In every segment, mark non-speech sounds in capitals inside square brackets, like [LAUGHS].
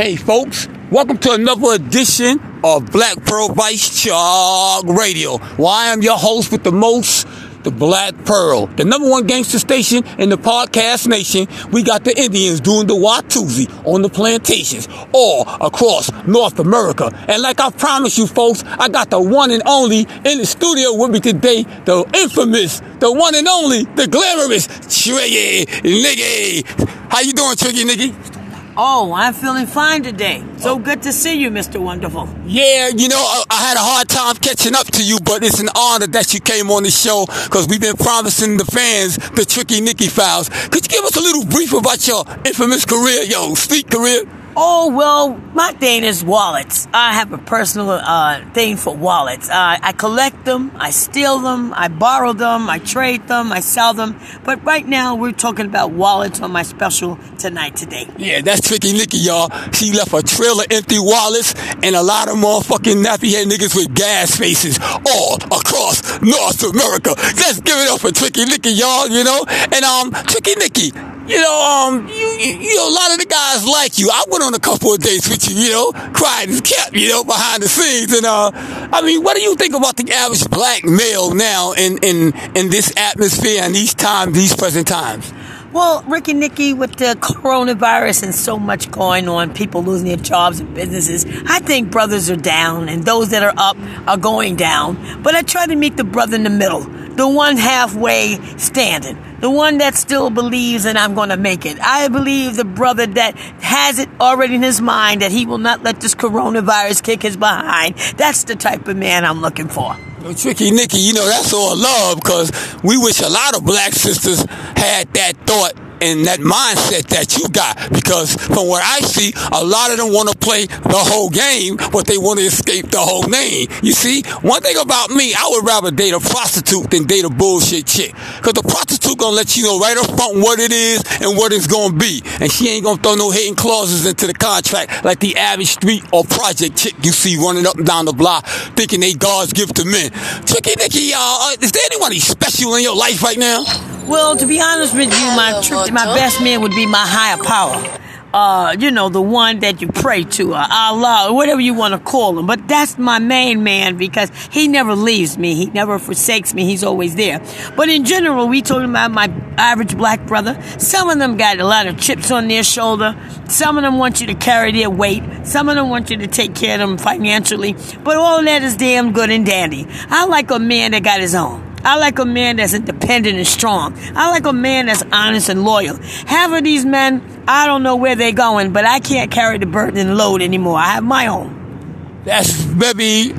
Hey, folks, welcome to another edition of Black Pearl Vice Talk Radio. Well, I am your host with the most, the Black Pearl, the number one gangster station in the podcast nation. We got the Indians doing the Watusi on the plantations all across North America. And like I promised you folks, I got the one and only in the studio with me today, the infamous, the one and only, the glamorous Tricky Nicky. How you doing, Tricky Nicky? Oh, I'm feeling fine today. So good to see you, Mr. Wonderful. Yeah, you know, I, I, had a hard time catching up to you, but it's an honor that you came on the show because we've been promising the fans the Tricky Nicky files. Could you give us a little brief about your infamous career, yo, street career? Oh, well, my thing is wallets. I have a personal uh, thing for wallets. Uh, I collect them, I steal them, I borrow them, I trade them, I sell them. But right now, we're talking about wallets on my special tonight, today. Yeah, that's Tricky Nicky, y'all. She left a trail of empty wallets and a lot of motherfucking nappy head niggas with gas faces all across North America. Let's give it up for Tricky Nicky, y'all, you know? And, um, Tricky Nicky, you know, um, you, you, know, a lot of the guys like you. I went on a couple of dates with you, you know, cried and kept, you know, behind the scenes. And, uh, I mean, what do you think about the average black male now in, in, in this atmosphere and these times, these present times? Well, Ricky Nicky, with the coronavirus and so much going on, people losing their jobs and businesses, I think brothers are down and those that are up are going down. But I try to meet the brother in the middle, the one halfway standing, the one that still believes that I'm going to make it. I believe the brother that has it already in his mind that he will not let this coronavirus kick his behind. That's the type of man I'm looking for. Tricky Nicky, you know, that's all love because we wish a lot of black sisters had that thought and that mindset that you got. Because from what I see, a lot of them want to play the whole game, but they want to escape the whole name. You see, one thing about me, I would rather date a prostitute than date a bullshit chick. Because the prostitute gonna let you know right up front what it is and what it's gonna be. And she ain't gonna throw no hidden clauses into the contract like the average street or project chick you see running up and down the block thinking they God's gift to men. Tricky Nicky, y'all, uh, is there anyone special in your life right now? Well, to be honest with you, my my best man would be my higher power. Uh, you know, the one that you pray to, uh, Allah, whatever you want to call him. But that's my main man because he never leaves me. He never forsakes me. He's always there. But in general, we talking about my average black brother. Some of them got a lot of chips on their shoulder. Some of them want you to carry their weight. Some of them want you to take care of them financially. But all that is damn good and dandy. I like a man that got his own. I like a man that's independent and strong. I like a man that's honest and loyal. Half of these men, I don't know where they're going, but I can't carry the burden and load anymore. I have my own. That's very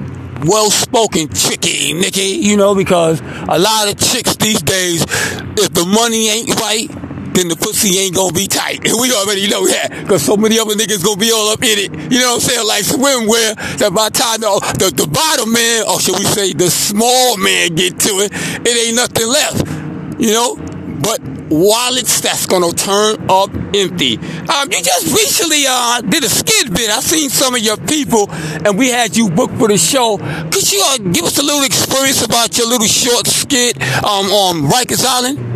well spoken, tricky, Nicky, you know, because a lot of chicks these days, if the money ain't right, then the pussy ain't gonna be tight. And [LAUGHS] we already know that. Cause so many other niggas gonna be all up in it. You know what I'm saying? Like swimwear, that by time the, the, the bottom man, or should we say the small man get to it, it ain't nothing left. You know? But wallets that's gonna turn up empty. Um, you just recently uh, did a skit bit. I seen some of your people, and we had you booked for the show. Could you uh, give us a little experience about your little short skit um, on Rikers Island?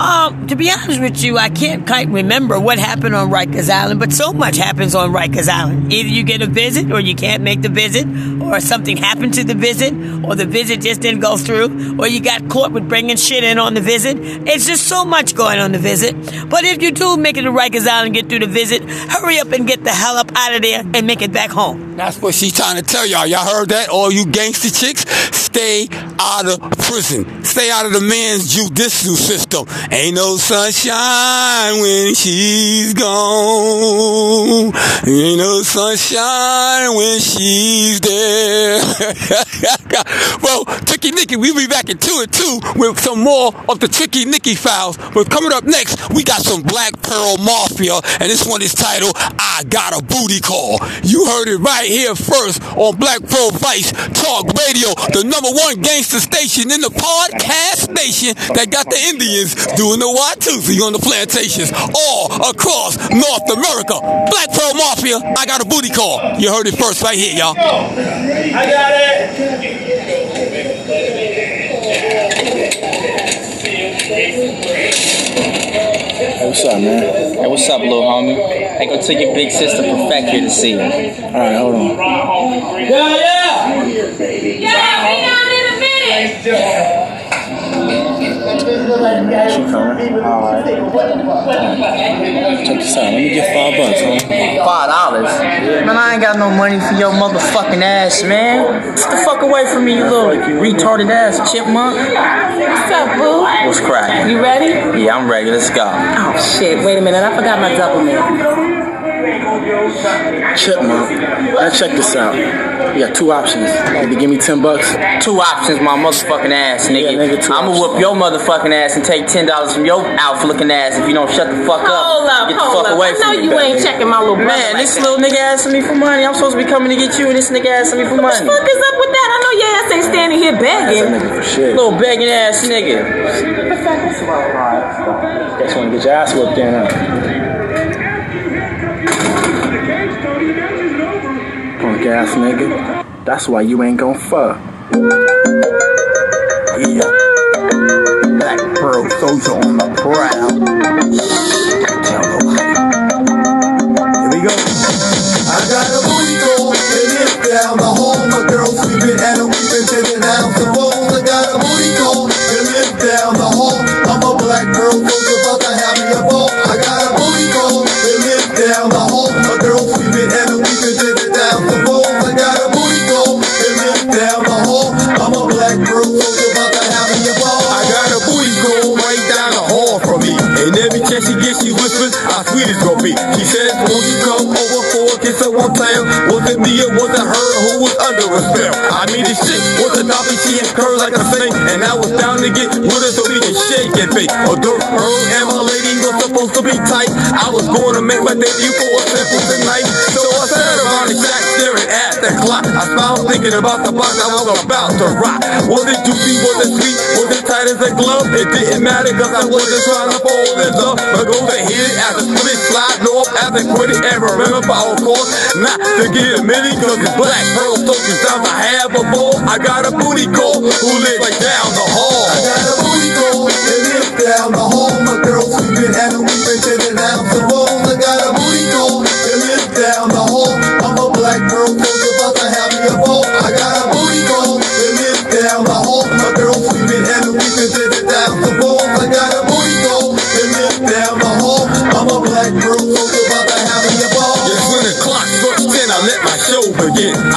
Um, to be honest with you, I can't quite remember what happened on Rikers Island, but so much happens on Rikers Island. Either you get a visit or you can't make the visit, or something happened to the visit, or the visit just didn't go through, or you got caught with bringing shit in on the visit. It's just so much going on the visit. But if you do make it to Rikers Island, and get through the visit, hurry up and get the hell up out of there and make it back home. That's what she's trying to tell y'all. Y'all heard that? All you gangster chicks, stay out of prison. Stay out of the man's judicial system. Ain't no sunshine when she's gone. Ain't no sunshine when she's there. [LAUGHS] well, Tricky Nicky, we'll be back in two and two with some more of the Tricky Nicky files. But coming up next, we got some Black Pearl Mafia, and this one is titled I Got a Booty Call. You heard it right here first on Black Pearl Vice Talk Radio, the number one gangster station in the podcast station that got the Indians doing the Watusi on the plantations all across North America. Black Pearl Mafia, I got a booty call. You heard it first right here, y'all. I got it. What's up, man? Hey, what's up, little homie? Hey, go take your big sister Perfect here to see you. All right, hold on. Yeah, yeah. Yeah, be down in a minute. Check this out. Let me get five bucks, huh? Five dollars? Man, I ain't got no money for your motherfucking ass, man. Get the fuck away from me, you little retarded ass chipmunk. What's up, boo? What's cracking? You ready? Yeah, I'm ready. Let's go. Oh shit! Wait a minute. I forgot my double. Chipmunk. Now check this out. You got two options. Either give me ten bucks. Two options, my motherfucking ass, nigga. Yeah, nigga, I'ma options. whoop your motherfucking ass and take ten dollars from your outfit looking ass if you don't shut the fuck up. Hold up, Get the hold fuck up. away I from know me, you baby. ain't checking my little brother Man, like this that. little nigga asking me for money. I'm supposed to be coming to get you, and this nigga asking me for money. What the fuck is up with that? I know your ass ain't standing here That begging. nigga for shit. Little begging ass nigga. Just want to get your ass whooped in, huh? Ass nigga. That's why you ain't gon' fuck. Yeah. Black Pearl Soldier on the prowl. Here we go. I got a booty down the bones. I got a booty down the hall. I'm a black girl, whispers how sweet it's be. She said, won't you come over for a kiss at one time? Was it me or was it her who was under a spell? I mean, this shit was a topic, she curves like a snake. And I was down to get with her so we can shake and bake. Although her and my lady was supposed to be tight, I was going to make my debut for a simple tonight. So I around and sat staring the clock. I smiled thinking about the box I was about to rock. Was it juicy? Was it sweet? Was it tight as a glove? It didn't matter cause I wasn't trying to fall in love. But go to hit it as a split slide, no up as a quit it. And remember, of course, not to get a minute cause it's black pearl soldiers down to have a ball. I got a booty call who lives right down the hall. I got a booty call that lives down the hall. My girl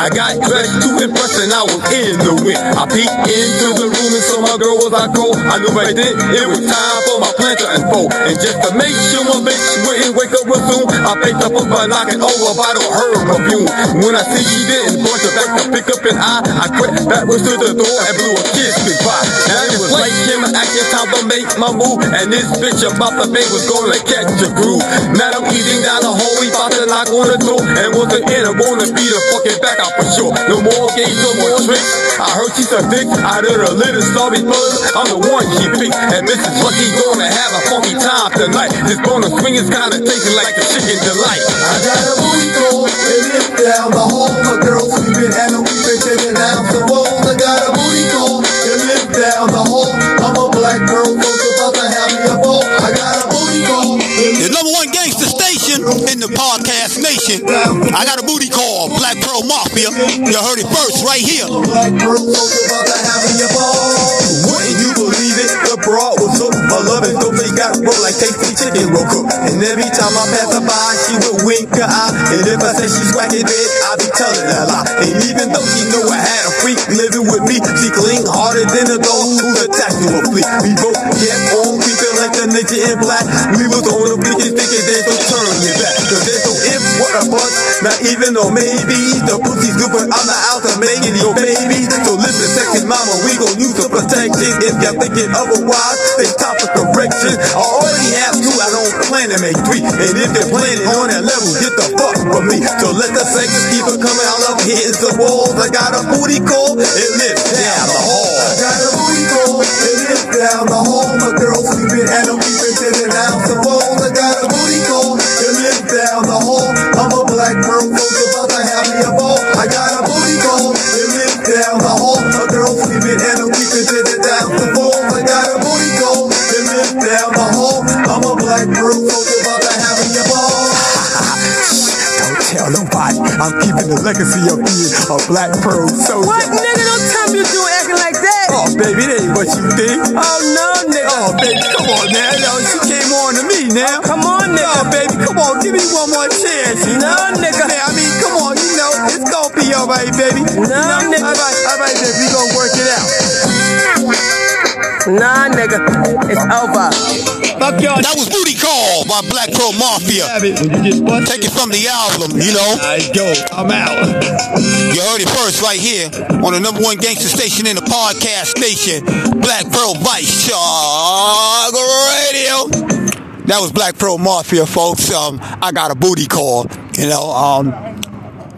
I got dressed to impress and I was in the wind. I peeked into the room and saw my girl was I cold. I knew right then it was time for my plan to unfold. And just to make sure my bitch wouldn't wake up real soon, I picked up a by knocking over a bottle of her perfume. When I see she didn't point her back to pick up an eye, I crept backwards to the door and blew a kiss goodbye. Now it was like him acting time to make my move, and this bitch about the bait was gonna catch the groove. Now I'm eating down the hall, we about to knock on the door, and once again I'm gonna be the fucking back out for sure. No more games, no more tricks. I heard she's a dick out of the little sorry buzz. I'm the one she picked, and Mrs. Lucky gonna have a funky time tonight. This gonna swing is kinda tasting like a chicken delight. I got a booty call that lives down the hall. My girl sleeping and I'm weeping till the ounce of bones. I got a booty call that lives down the hall. I'm a black girl, folks about to have me a ball. I got a booty call The number one gangster station in the podcast nation. I got a Pearl Mafia. You heard it first right here. black girl, about to have me a ball. Wouldn't you believe it? The broad was so my love is dope, they got roll like tasty chicken roll cook. And every time I pass her by, she would wink her eye. And if I say she's whacking it, I be telling her a lie. And even though she know I had a freak living with me, she cling harder than a dog who's attached to a flea. We both get on creeping like the ninja in black. We was on not even no maybe. The pussy's good, but I'm not out to make it your baby. So listen, second mama, we gon' use the protection. If you're thinking otherwise, they top for correction. I already have two, I don't plan to make three. And if they're planning on that level, get the fuck from me. So let the seconds keep it coming. I love hitting the walls. I got a booty I'm keeping the legacy of being a black pearl soldier. What, nigga? Don't tell me you do acting like that. Oh, baby, that ain't what you think. Oh, no, nigga. Oh, baby, come on now. Yo, she came on to me now. Come on, nigga. Oh, baby, come on. Give me one more chance. you No, know? nigga. Man, I mean, come on. You know, it's gonna be all right, baby. No, you know? nigga. All right, all right, baby. We gonna work it out. Nah, nigga. It's over. Fuck y'all. That was Booty Call by Black Pearl Mafia. It when you get busted. Take it from the album, you know. I go. I'm out. You heard it first right here on the number one gangster station in the podcast station, Black Pearl Vice Chug Radio. That was Black Pearl Mafia, folks. Um, I got a booty call. You know, um,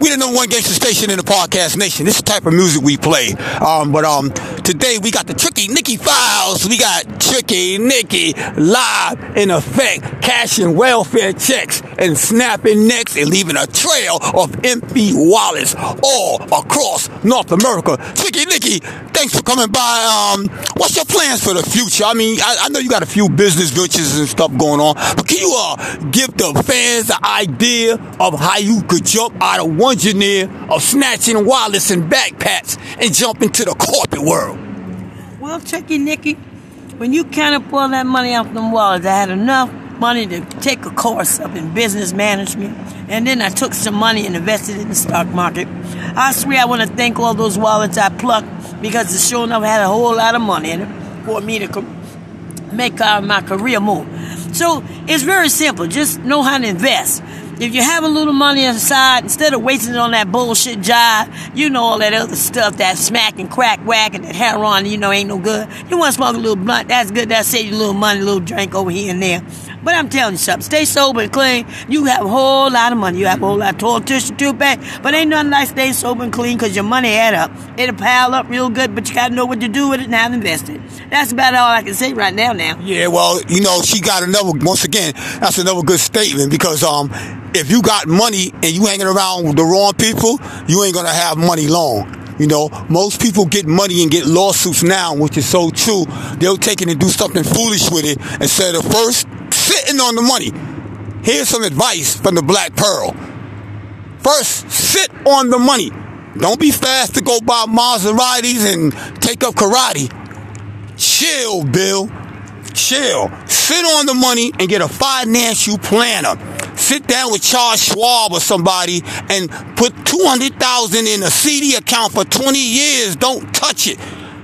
we the number one gangster station in the podcast nation. This is the type of music we play. Um, but um, today we got the Tricky Nicky files. We got Tricky Nicky live in effect, cashing welfare checks and snapping necks and leaving a trail of empty wallets all across North America. Tricky Nicky, thanks for coming by. Um, what's your plans for the future? I mean, I, I know you got a few business ventures and stuff going on, but can you uh give the fans the idea of how you could jump out of one engineer of snatching wallets and backpacks and jumping to the corporate world? Well, Tricky Nicky, when you counted all that money off them wallets, I had enough money to take a course up in business management, and then I took some money and invested in the stock market. I swear I want to thank all those wallets I plucked because it sure enough had a whole lot of money in it for me to make uh, my career move. So it's very simple. Just know how to invest. If you have a little money aside, instead of wasting it on that bullshit job, you know all that other stuff, that smack and crack whack and that heroin, you know ain't no good. You want to smoke a little blunt, that's good. That save you a little money, a little drink over here and there. But I'm telling you something, stay sober and clean. You have a whole lot of money. You have a whole lot of toilet tissue too bad. But ain't nothing like staying sober and clean because your money add up. It'll pile up real good, but you got to know what to do with it and how to invest it. That's about all I can say right now now. Yeah, well, you know, she got another. Once again, that's another good statement because um, if you got money and you hanging around with the wrong people, you ain't gonna have money long. You know, most people get money and get lawsuits now, which is so true. They'll take it and do something foolish with it instead of first sitting on the money. Here's some advice from the Black Pearl. First, sit on the money. Don't be fast to go buy Maseratis and take up karate. Chill, Bill. Chill. Sit on the money and get a financial planner. Sit down with Charles Schwab or somebody and put 200,000 in a CD account for 20 years. Don't touch it.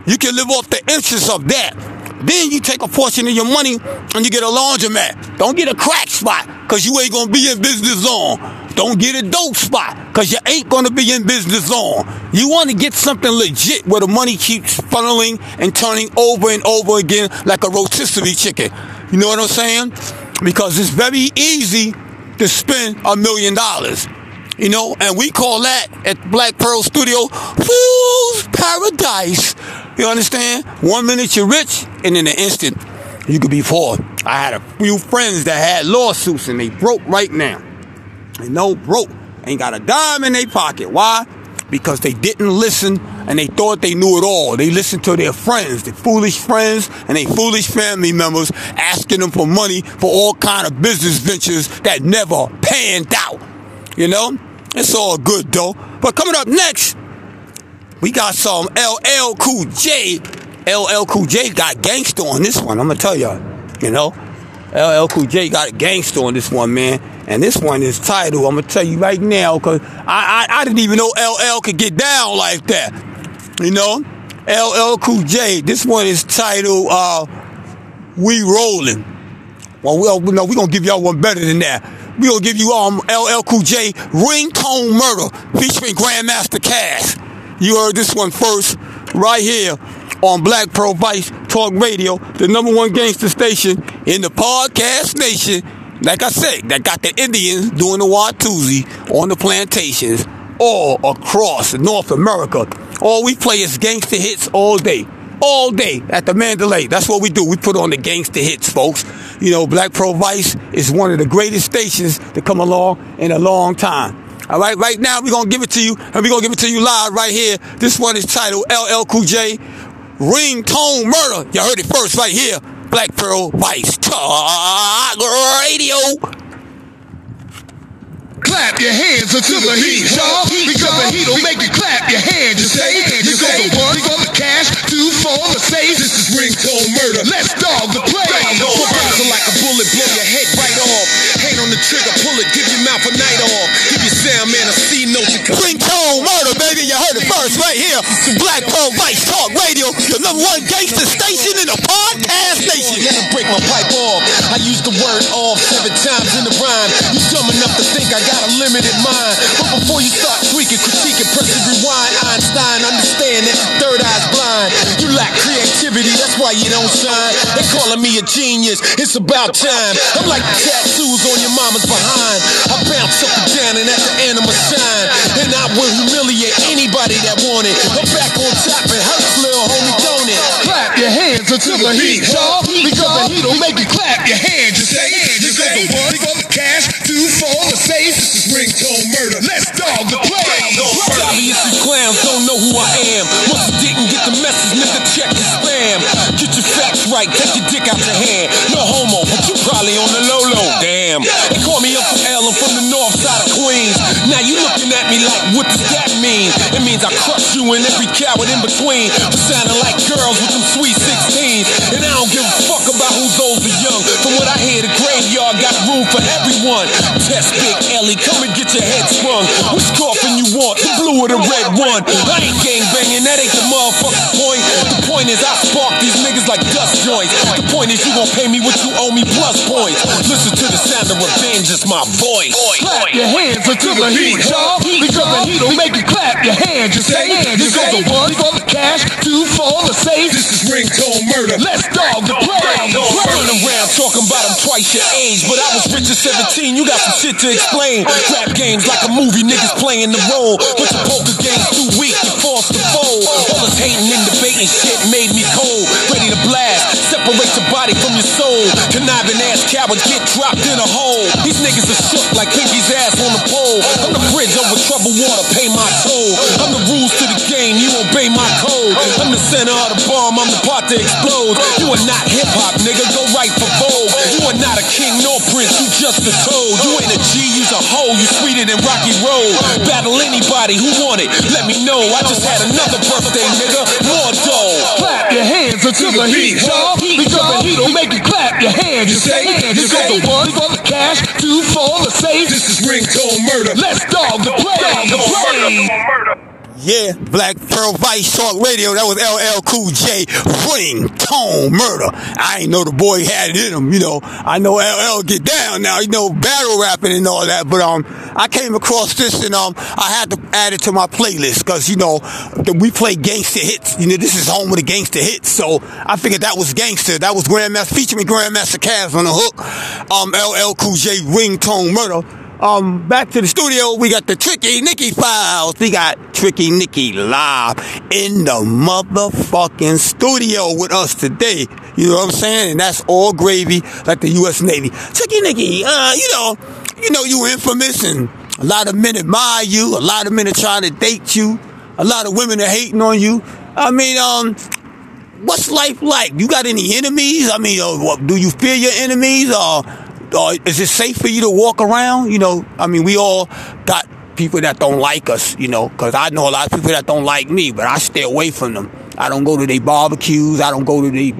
You can live off the interest of that. Then you take a portion of your money and you get a laundromat. Don't get a crack spot because you ain't going to be in business long. Don't get a dope spot because you ain't going to be in business long. You want to get something legit where the money keeps funneling and turning over and over again like a rotisserie chicken. You know what I'm saying? Because it's very easy to spend a million dollars. You know, and we call that at Black Pearl Studio Fool's Paradise. You understand? One minute you're rich, and in an instant you could be poor. I had a few friends that had lawsuits and they broke right now. They no broke. Ain't got a dime in their pocket. Why? Because they didn't listen and they thought they knew it all. They listened to their friends, their foolish friends and their foolish family members asking them for money for all kind of business ventures that never panned out. You know? It's all good though. But coming up next, we got some LL Cool J. LL Cool J got gangster on this one. I'm gonna tell y'all. You know, LL Cool J got gangster on this one, man. And this one is titled. I'm gonna tell you right now, cause I, I I didn't even know LL could get down like that. You know, LL Cool J. This one is titled uh, "We Rolling." Well, we no, we gonna give y'all one better than that. We gonna give you um LL Cool J ringtone murder featuring Grandmaster Cash. You heard this one first, right here on Black Pearl Vice Talk Radio, the number one gangster station in the podcast nation. Like I said, that got the Indians doing the Watusi on the plantations all across North America. All we play is gangster hits all day. All day at the Mandalay. That's what we do. We put on the gangster hits, folks. You know, Black Pearl Vice is one of the greatest stations to come along in a long time. All right, right now we're gonna give it to you, and we're gonna give it to you live right here. This one is titled LL Cool J Ringtone Murder. You heard it first right here. Black Pearl Vice Talk Radio. Clap your hands until the heat, y'all. Because the heat'll make you clap your hands. You say, you go the one for the cash, two for the safe. This is ringtone murder. Let's dog the play. Bouncing like a bullet, blow your head right off. Hand on the trigger, pull it, give your mouth a night off. Give your sound man a C note. Ringtone murder, baby. You heard it first right here. Black Pearl Vice Talk Radio, the number one gangster station in the podcast nation. Let me break my pipe off. I use the word off A genius, it's about time. I'm like the tattoos on your mama's behind. I bounce up and down and that's the animal I'ma. And I will humiliate anybody that want it. I'm back on top and hurts, little homie, don't it? Clap your hands until the heat, y'all. Because the heat'll make you clap your hands. You say, you go the one for the cash, two for the safe. This is ringtone murder. Let's I crush you and every coward in between. For sounding like girls with them sweet 16s. And I don't give a fuck about who's old or young. From what I hear, the graveyard got room for everyone. Test Big Ellie, come and get your head sprung. Which coffin you want, the blue or the red one? I ain't gang that ain't my voice. Clap your hands until the heat, y'all. Because the heat'll make you clap your hands. You say, you go the one for the cash, two for the safe. This is ringtone murder. Let's dog the play. Run around talking about I'm twice your age, but I was rich at 17. You got some shit to explain. Rap games like a movie, niggas playing the role. But your poker game's too weak, you forced to fold. All this hating and debating shit made me cold. Conniving ass cowards get dropped in a hole. These niggas are shook like Pinky's ass on the pole. I'm the bridge over troubled water, pay my toll. I'm the rules to the game, you obey my code. I'm the center of the bomb, I'm the part that explodes. You are not hip hop, nigga, go right for Vogue. You are not a king nor prince, you just a toad. You ain't a G, you's a hoe, you sweeter than Rocky Road. Battle anybody who want it, let me know. I just had another birthday, nigga, more. Your hands until the heat, y'all. Because the heat'll make you clap your hands. You say, you go the one for the cash, two for the safe. This is ringtone murder. Let's dog the play. Dog the play. Yeah, Black Pearl Vice Talk Radio. That was LL Cool J. Ringtone Murder. I ain't know the boy had it in him. You know, I know LL get down now. You know, battle rapping and all that. But um, I came across this and um, I had to add it to my playlist because you know we play gangster hits. You know, this is home with the gangster hits. So I figured that was gangster. That was Grandmaster featuring Grandmaster Caz on the hook. Um, LL Cool J. Ringtone Murder. Um, back to the studio, we got the Tricky Nicky files. We got Tricky Nicky live in the motherfucking studio with us today. You know what I'm saying? And that's all gravy like the U.S. Navy. Tricky Nicky, uh, you know, you know you infamous and a lot of men admire you. A lot of men are trying to date you. A lot of women are hating on you. I mean, um, what's life like? You got any enemies? I mean, uh, do you fear your enemies or Uh, is it safe for you to walk around? You know, I mean, we all got people that don't like us, you know, because I know a lot of people that don't like me, but I stay away from them. I don't go to their barbecues. I don't go to the.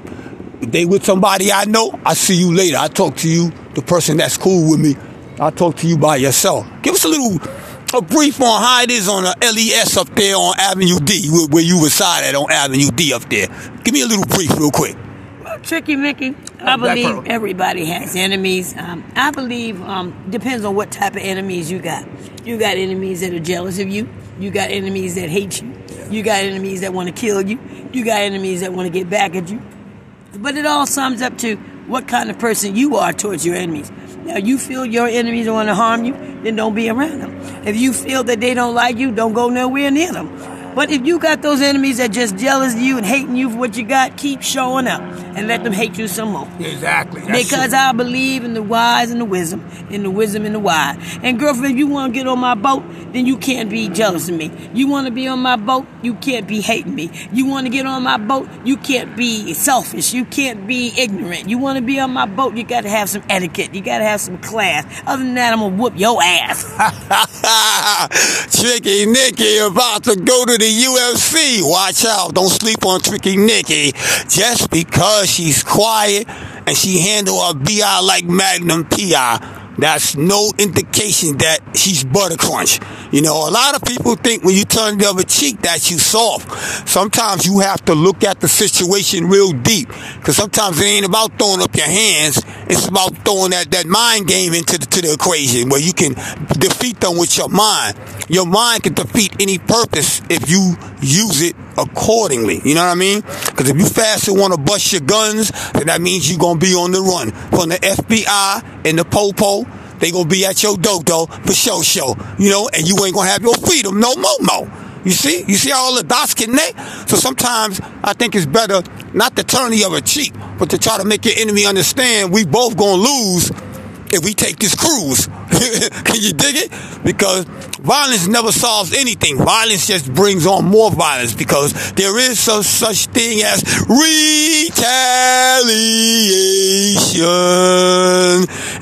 If they with somebody I know, I see you later. I talk to you, the person that's cool with me. I talk to you by yourself. Give us a little, a brief on how it is on the LES up there on Avenue D, where you reside at on Avenue D up there. Give me a little brief, real quick. Tricky Mickey, I believe everybody has enemies. Um, I believe um, depends on what type of enemies you got. You got enemies that are jealous of you. You got enemies that hate you. You got enemies that want to kill you. You got enemies that want to get back at you. But it all sums up to what kind of person you are towards your enemies. Now, you feel your enemies want to harm you, then don't be around them. If you feel that they don't like you, don't go nowhere near them. But if you got those enemies that just jealous of you and hating you for what you got, keep showing up and let them hate you some more. Exactly. Because I believe in the wise and the wisdom, in the wisdom and the wise. And girlfriend, if you want to get on my boat, then you can't be jealous of me. You want to be on my boat, you can't be hating me. You want to get on my boat, you can't be selfish. You can't be ignorant. You want to be on my boat, you got to have some etiquette. You got to have some class. Other than that, I'm gonna whoop your ass. [LAUGHS] Tricky Nicky about to go to the UFC. Watch out. Don't sleep on Tricky Nicky. Just because she's quiet and she handle her BI like Magnum PI. That's no indication that she's butter crunch. You know, a lot of people think when you turn the other cheek that you soft. Sometimes you have to look at the situation real deep. Cause sometimes it ain't about throwing up your hands. It's about throwing that, that mind game into the, to the equation where you can defeat them with your mind. Your mind can defeat any purpose if you use it accordingly. You know what I mean? Because if you fast and want to bust your guns, then that means you're going to be on the run from the FBI and the Popo. They to be at your dodo for show show, you know, and you ain't to have your freedom no more, mo. You see? You see how all the dots connect? So sometimes I think it's better not to turn the other cheek, but to try to make your enemy understand we both to lose if we take this cruise. [LAUGHS] Can you dig it? Because violence never solves anything. Violence just brings on more violence because there is some such thing as retaliation.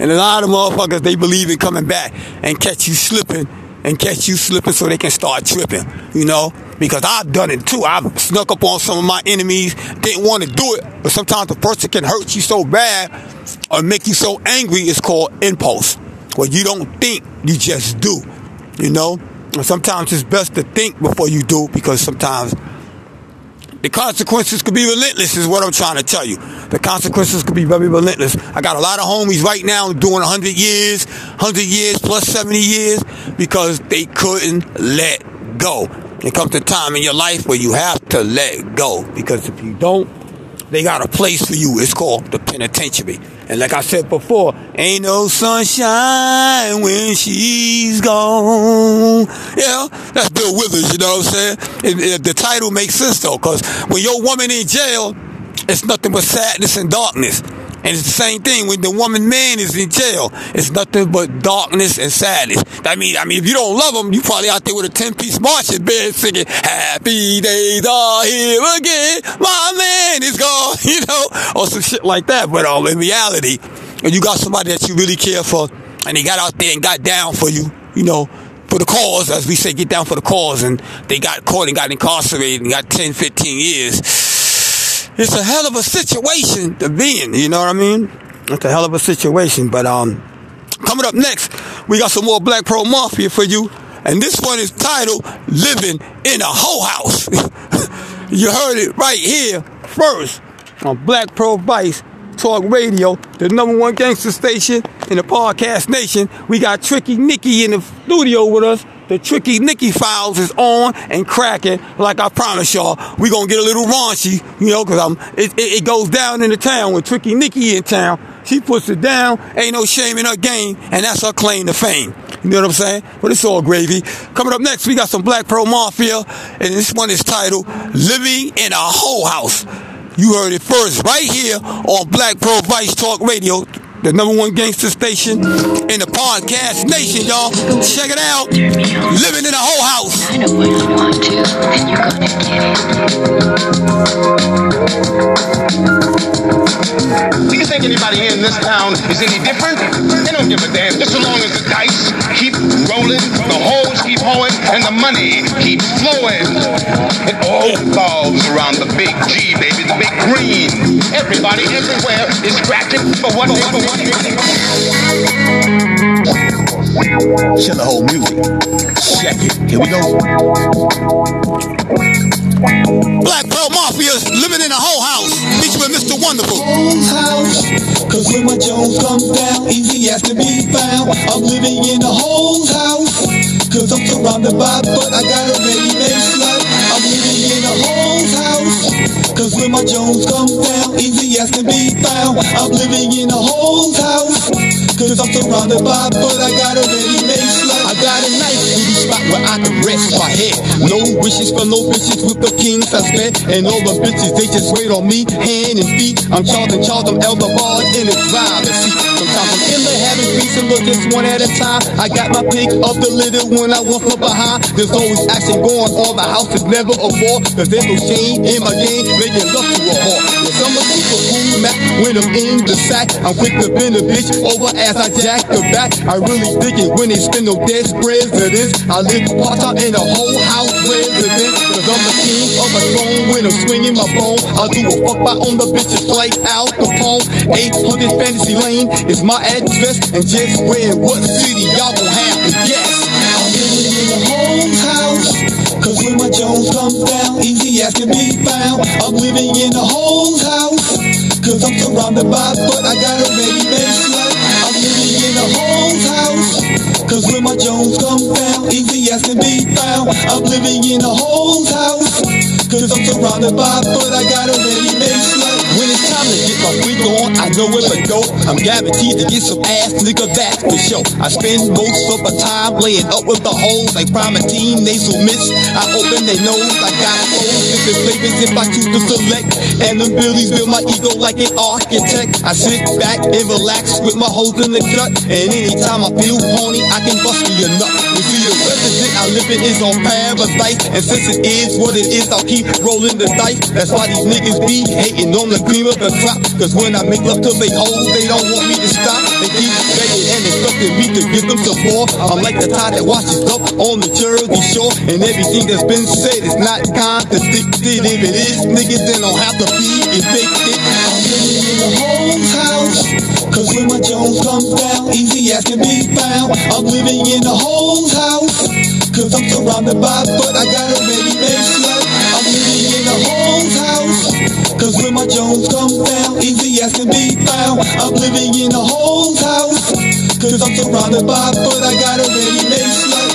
And a lot of motherfuckers, they believe in coming back and catch you slipping and catch you slipping so they can start tripping, you know? Because I've done it too. I've snuck up on some of my enemies, didn't want to do it, but sometimes the person can hurt you so bad or make you so angry, it's called impulse. Where you don't think, you just do, you know? And sometimes it's best to think before you do because sometimes the consequences could be relentless is what I'm trying to tell you. The consequences could be very relentless. I got a lot of homies right now doing 100 years, 100 years plus 70 years because they couldn't let go. There comes a time in your life where you have to let go because if you don't, they got a place for you. It's called the penitentiary. And like I said before, ain't no sunshine when she's gone. Yeah, that's Bill Withers, you know what I'm saying? And, and the title makes sense though, because when your woman in jail, it's nothing but sadness and darkness. And it's the same thing when the woman man is in jail. It's nothing but darkness and sadness. I mean, I mean, if you don't love them, you probably out there with a 10 piece marching band singing, Happy days are here again. My man is gone, [LAUGHS] you know, or some shit like that. But um, in reality, and you got somebody that you really care for, and they got out there and got down for you, you know, for the cause, as we say, get down for the cause, and they got caught and got incarcerated and got 10, 15 years it's a hell of a situation to be in. You know what I mean? It's a hell of a situation. But um, coming up next, we got some more Black Pearl Mafia for you, and this one is titled "Living in a Whole House." [LAUGHS] you heard it right here first on Black Pearl Vice Talk Radio, the number one gangster station in the podcast nation. We got Tricky Nicky in the studio with us. The Tricky Nicky files is on and cracking, like I promised y'all. We gonna get a little raunchy, you know, cause I'm, it, it, it goes down in the town when Tricky Nicky in town. She puts it down, ain't no shame in her game, and that's her claim to fame. You know what I'm saying? But it's all gravy. Coming up next, we got some Black Pearl Mafia, and this one is titled Living in a Whole House. You heard it first right here on Black Pearl Vice Talk Radio, the number one gangster station in the podcast nation, y'all. Check it out. Living in a whole house. I know you want to, and you're gonna get Do you think anybody in this town is any different? They don't give a damn. Just so long as the dice keep rolling, the holes keep hoeing, and the money keeps flowing. It all revolves around the big G, baby, the big green. Everybody everywhere is scratching for what they want. Shut the whole music. Check it. Here we go. Black Pearl Mafia's living in a whole house. Featuring Mr. Wonderful. House. Cause when my comes down, easy as to be found. I'm living in a hole's house. Cause I'm surrounded by, but I got a ready-made slut. I'm living in a house. My Jones comes down, easy as to be found. I'm living in a hole's house. Cause I'm surrounded by, but I got a ready-made slut. I got a nice little spot where I can rest my head. No wishes for no bitches with the king suspect. And all the bitches, they just wait on me, hand and feet. I'm Charlton, Charlton, Elder Ball in the driver's seat. Sometimes I'm piece and look just one at a time. I got my pick of the little one I want from behind. There's always action going on. The house is never a war. Cause there's no shame in my game, making love to a whore. A cool Mac when I'm in the sack. I'm quick to bend a bitch over as I jack the back. I really dig it when they spend no dead presidents. I live part-time in a whole house resident. Cause I'm the king of the throne when I'm swinging my bone. I'll do a fuck by on the bitches like Al Capone. 800 Fantasy Lane is my address. And just where what city y'all gon' have to guess. I'm living in a whole house. Cause when my Jones comes down, easy as can be found. I'm living in a whole house. Cause I'm surrounded by, but I got a ready-made slut. I'm living in a whole house. Cause when my Jones come down, easy as can be found. I'm living in a whole house. Cause I'm surrounded by, but I got a ready-made slut. When it's time to get my freak on, I know where to go. I'm guaranteed to get some ass, nigga, that's for sure. I spend most of my time laying up with the hoes like Primatene, nasal mist. I open their nose, I got four different flavors if I choose to select. And them billies build my ego like an architect. I sit back and relax with my hoes in the gut. And anytime I feel horny, I can bust me a nut. You see, the resident I live in is on paradise. And since it is what it is, I'll keep rolling the dice. That's why these niggas be hating on the cream of the crop. Cause when I make love they hoes, they don't want me to stop. They keep begging and expecting me to give them some more. I'm like the tide that washes up on the Jersey shore. And everything that's been said is not contradicted. If it is, niggas, then don't have to be evicted. I'm living in a whole house. Cause when my Jones comes down, easy as can be found. I'm living in a whole house. Cause I'm surrounded by, but I got a ready-made slut. I'm living in a whole house. Cause when my Jones come down, easy as can be found. I'm living in a whole house. Cause I'm surrounded by, but I got a ready-made.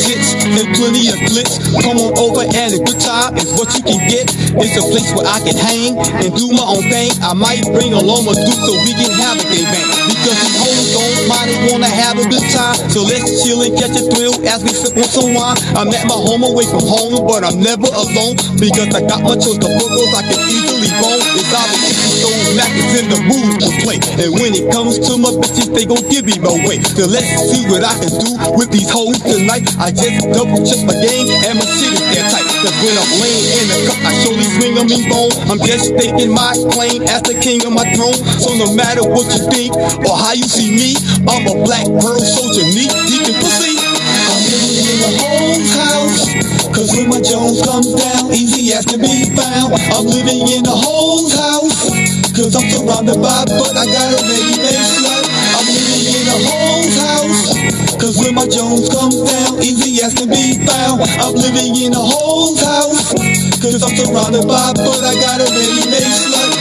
Tits, and plenty of glitz. Come on over and a good time is what you can get. It's a place where I can hang and do my own thing. I might bring along a dude so we can have a gay bang. Because these hoes don't mind, they wanna have a good time. So let's chill and catch a thrill as we sip on some wine. I'm at my home away from home, but I'm never alone. Because I got my choice of burgers I can easily bone. It's obvious so Mac in the mood to play. And when it comes to my bitches, they gon' give me my way. So let's see what I can do with these hoes tonight. I just double check my game and my shit is airtight. Cause when I'm laying in the cup, I surely swing on me bone. I'm just staking my claim as the king of my throne. So no matter what you think or how you see me, I'm a black pearl soldier, deep in pussy. I'm living in a whole house. Cause when my Jones comes down, easy as can be found. I'm living in a whole house. Cause I'm surrounded by, but I got a ready-made slut. I'm living in a whole house. Cause when my Jones come down, easy as can be found. I'm living in a whole house. Cause I'm surrounded by, but I got a ready-made slut.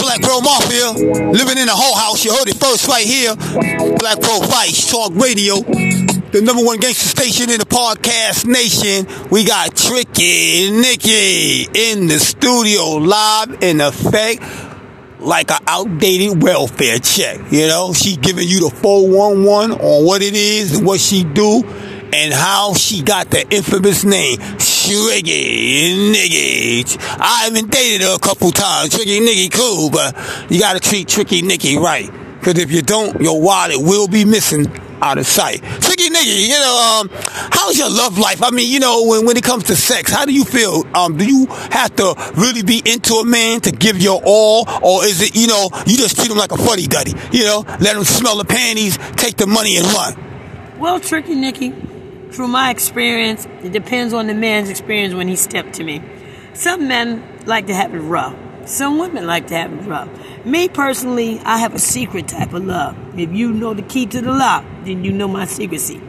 Black Pearl Mafia, living in a whole house. You heard it first right here. Black Pearl Vice Talk Radio, the number one gangster station in the podcast nation. We got Tricky Nicky in the studio, live in effect, like an outdated welfare check. You know, she giving you the 411 on what it is and what she do. And how she got the infamous name, Tricky Nicky. I haven't dated her a couple times. Tricky Nicky cool, but you gotta treat Tricky Nicky right. Cause if you don't, your wallet will be missing out of sight. Tricky Nicky, you know, um, how's your love life? I mean, you know, when, when it comes to sex, how do you feel? Um, do you have to really be into a man to give your all? Or is it, you know, you just treat him like a fuddy duddy? You know, let him smell the panties, take the money and run. Well, Tricky Nicky, through my experience, it depends on the man's experience when he stepped to me. Some men like to have it rough. Some women like to have it rough. Me personally, I have a secret type of love. If you know the key to the lock, then you know my secrecy.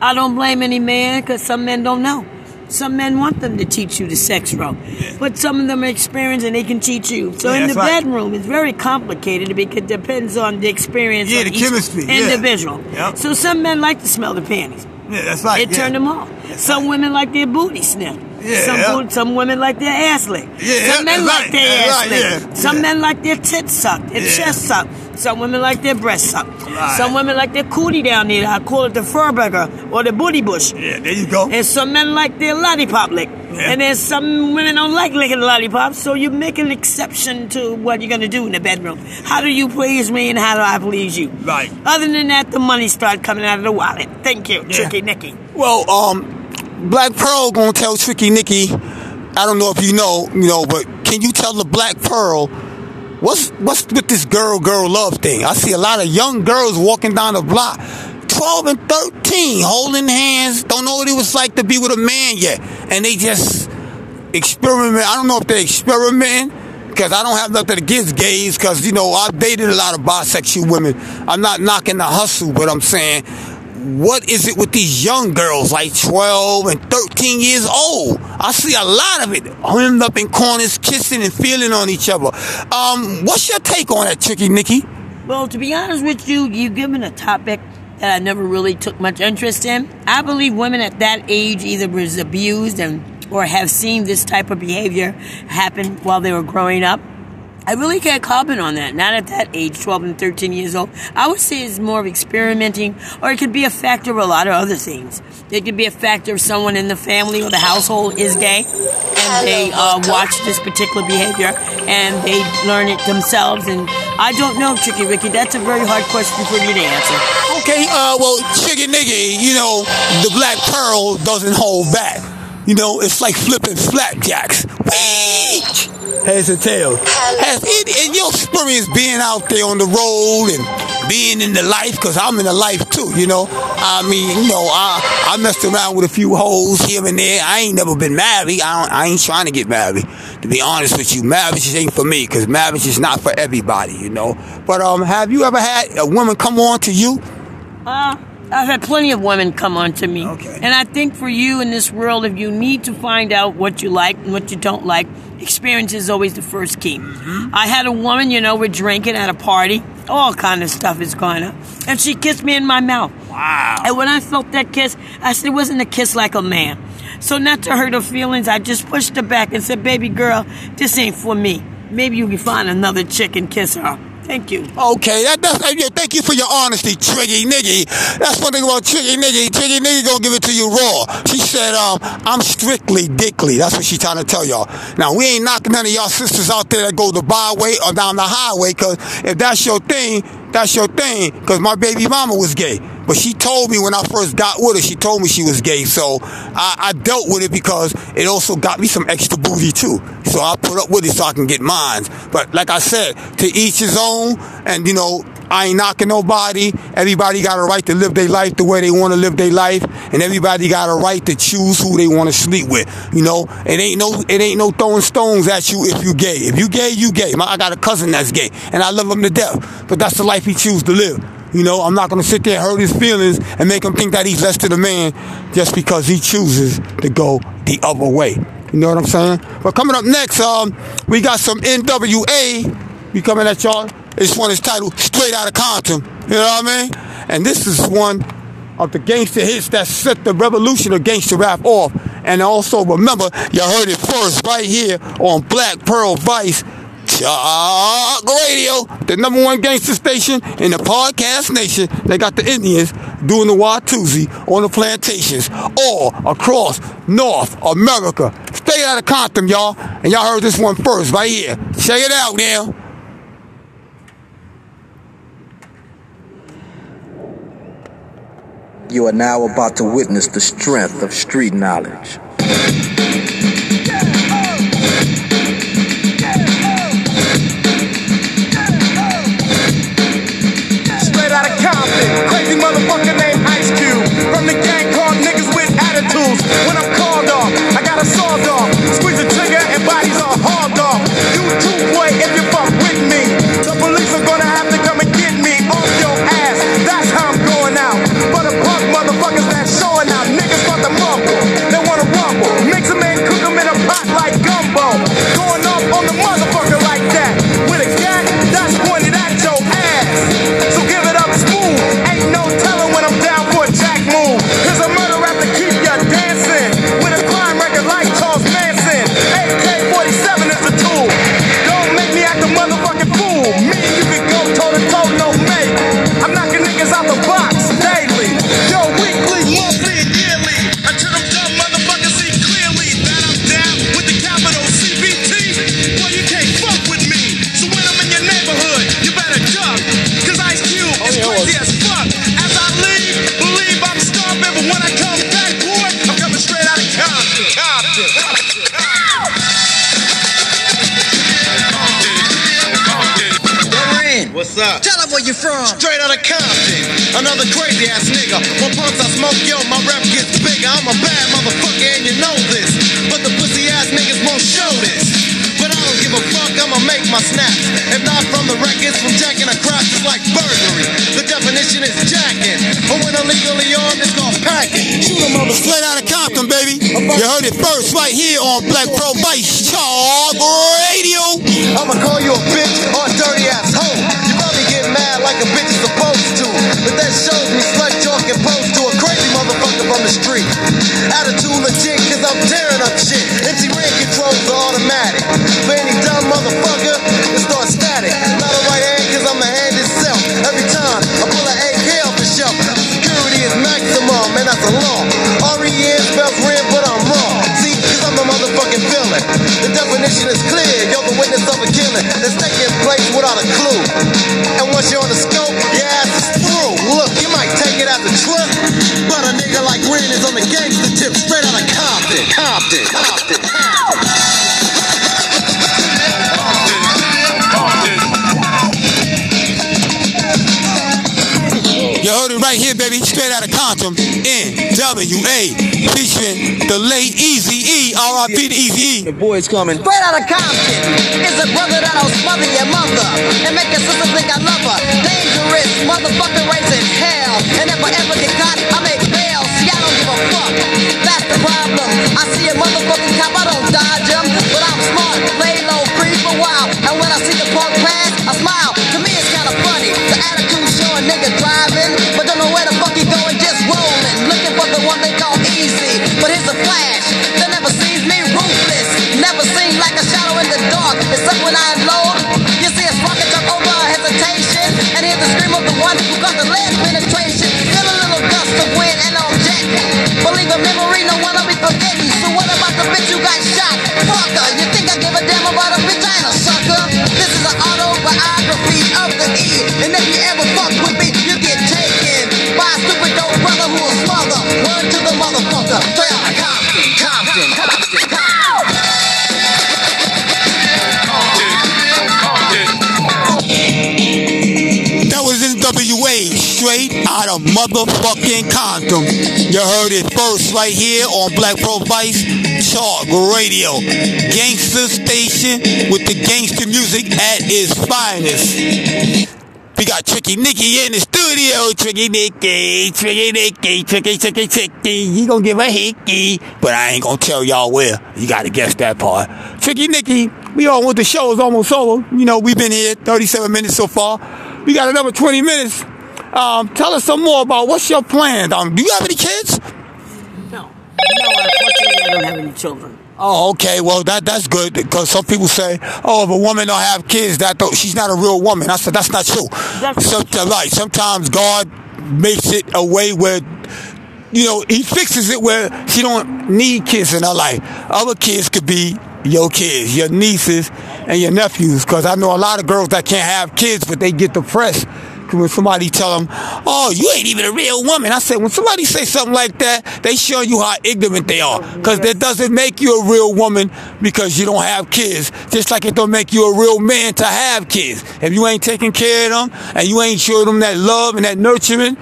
I don't blame any man because some men don't know. Some men want them to teach you the sex rope, but some of them are experienced and they can teach you. So Yeah, in the right. bedroom, it's very complicated because it depends on the experience Yeah, of the each chemistry, yeah. individual. Yep. So some men like to smell the panties. Yeah, that's right. It turned them off. Some women like their booty sniffed. Yeah, some, yeah. some women like their ass licked. Yeah, some men like their ass right, licked. yeah, Some yeah. men like their tits sucked, their Yeah. chest sucked. Some women like their breasts sucked. Some women like their cootie down there. I call it the fur burger or the booty bush. Yeah, there you go. And some men like their lollipop lick. Yeah. And there's some women don't like licking the lollipops, so you make an exception to what you're gonna do in the bedroom. How do you please me and how do I please you? Right. Other than that, the money start coming out of the wallet. Thank you, Tricky Nicky. Well, um, Black Pearl gonna tell Tricky Nicky. I don't know if you know, you know, but can you tell the Black Pearl what's what's with this girl girl love thing? I see a lot of young girls walking down the block, twelve and thirteen, holding hands, don't know what it was like to be with a man yet, and they just experiment. I don't know if they're experimenting. Because I don't have nothing against gays, because, you know, I've dated a lot of bisexual women. I'm not knocking the hustle, but I'm saying, what is it with these young girls like 12 and 13 years old? I see a lot of it hemmed up in corners, kissing and feeling on each other. Um, what's your take on that, Tricky Nicky? Well, to be honest with you, you've given a topic that I never really took much interest in. I believe women at that age either was abused and or have seen this type of behavior happen while they were growing up. I really can't comment on that. Not at that age, 12 and 13 years old. I would say it's more of experimenting, or it could be a factor of a lot of other things. It could be a factor of someone in the family or the household is gay, and they uh, watch this particular behavior, and they learn it themselves. And I don't know, Tricky Ricky. That's a very hard question for you to answer. Okay, uh, well, Chicken Niggy, you know, the Black Pearl doesn't hold back. You know, it's like flipping flapjacks. Heads and tails. Has in, in your experience being out there on the road and being in the life, because I'm in the life too, you know. I mean, you know, I, I messed around with a few hoes here and there. I ain't never been married. I, don't, I ain't trying to get married. To be honest with you, marriage just ain't for me, because marriage is not for everybody, you know. But um, have you ever had a woman come on to you? Uh, I've had plenty of women come on to me. Okay. And I think for you in this world, if you need to find out what you like and what you don't like, experience is always the first key. Mm-hmm. I had a woman, you know, we're drinking at a party. All kind of stuff is going on. And she kissed me in my mouth. Wow. And when I felt that kiss, I said it wasn't a kiss like a man. So not to hurt her feelings, I just pushed her back and said, baby girl, this ain't for me. Maybe you can find another chick and kiss her. Thank you. Okay, that, that's yeah, thank you for your honesty, Tricky Nicky. That's one thing about Tricky Nicky. Tricky Nicky gonna give it to you raw. She said, um, I'm strictly dickly. That's what she trying to tell y'all. Now we ain't knocking none of y'all sisters out there that go the byway or down the highway, cause if that's your thing, that's your thing. Cause my baby mama was gay. But she told me when I first got with her, she told me she was gay. So I, I dealt with it because it also got me some extra booty too. So I put up with it so I can get mine. But like I said, to each his own. And you know, I ain't knocking nobody. Everybody got a right to live their life the way they want to live their life, and everybody got a right to choose who they want to sleep with. You know, it ain't no it ain't no throwing stones at you if you gay. If you gay, you gay. My, I got a cousin that's gay, and I love him to death. But that's the life he chooses to live. You know, I'm not gonna sit there and hurt his feelings and make him think that he's less than a man just because he chooses to go the other way. You know what I'm saying? But coming up next, um, we got some NWA. We coming at y'all. This one is titled Straight Outta Compton. You know what I mean? And this is one of the gangster hits that set the revolution of gangster rap off. And also remember, you heard it first right here on Black Pearl Vice Talk uh, Radio, the number one gangster station in the podcast nation. They got the Indians doing the Watusi on the plantations all across North America. Stay out of Compton, y'all. And y'all heard this one first right here. Check it out now. You are now about to witness the strength of street knowledge. NWA. Featuring the late Easy E. R.I.P. to Easy E. The boys coming. Straight out of Compton is a brother that'll smother your mother and make your sister think I love her. Dangerous motherfucker raising hell. And if I ever get caught, I make bail. See, I don't give a fuck. That's the problem. I see a motherfucking cop, I don't dodge him. But I'm smart, lay motherfucking condom. You heard it first right here on Black Pearl Vice Talk Radio. Gangster station with the gangster music at its finest. We got Tricky Nicky in the studio. Tricky Nicky, Tricky Nicky, Tricky, Tricky, Tricky. He gonna give a hickey, but I ain't gonna tell y'all where. You gotta guess that part. Tricky Nicky, we on with the show is almost over. You know, we've been here 37 minutes so far. We got another 20 minutes. Um, tell us some more about what's your plan. Um, do you have any kids? No. No, unfortunately, I don't have any children. Oh, okay. Well, that that's good because some people say, "Oh, if a woman don't have kids, that don't, she's not a real woman." I said that's not true. That's- Sometimes, right? Sometimes God makes it a way where, you know, He fixes it where she don't need kids in her life. Other kids could be your kids, your nieces, and your nephews. Because I know a lot of girls that can't have kids, but they get depressed when somebody tell them, "Oh, you ain't even a real woman," I said, when somebody say something like that, they show you how ignorant they are, because that doesn't make you a real woman because you don't have kids. Just like it don't make you a real man to have kids. If you ain't taking care of them and you ain't showing them that love and that nurturing,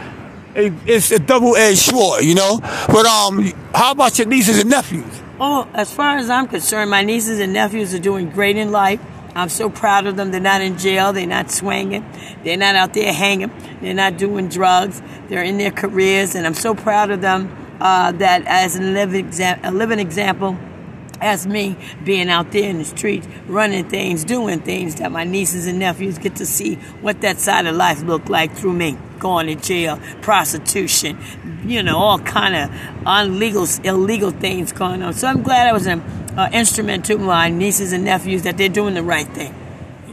it, it's a double-edged sword, you know. But um, how about your nieces and nephews? Oh, as far as I'm concerned, my nieces and nephews are doing great in life. I'm so proud of them. They're not in jail. They're not swinging. They're not out there hanging. They're not doing drugs. They're in their careers, and I'm so proud of them uh, that as a living, exa- a living example as me being out there in the streets, running things, doing things that my nieces and nephews get to see what that side of life looked like through me. Going to jail, prostitution, you know, all kind of illegal, illegal things going on. So I'm glad I was an uh, instrument to my nieces and nephews that they're doing the right thing.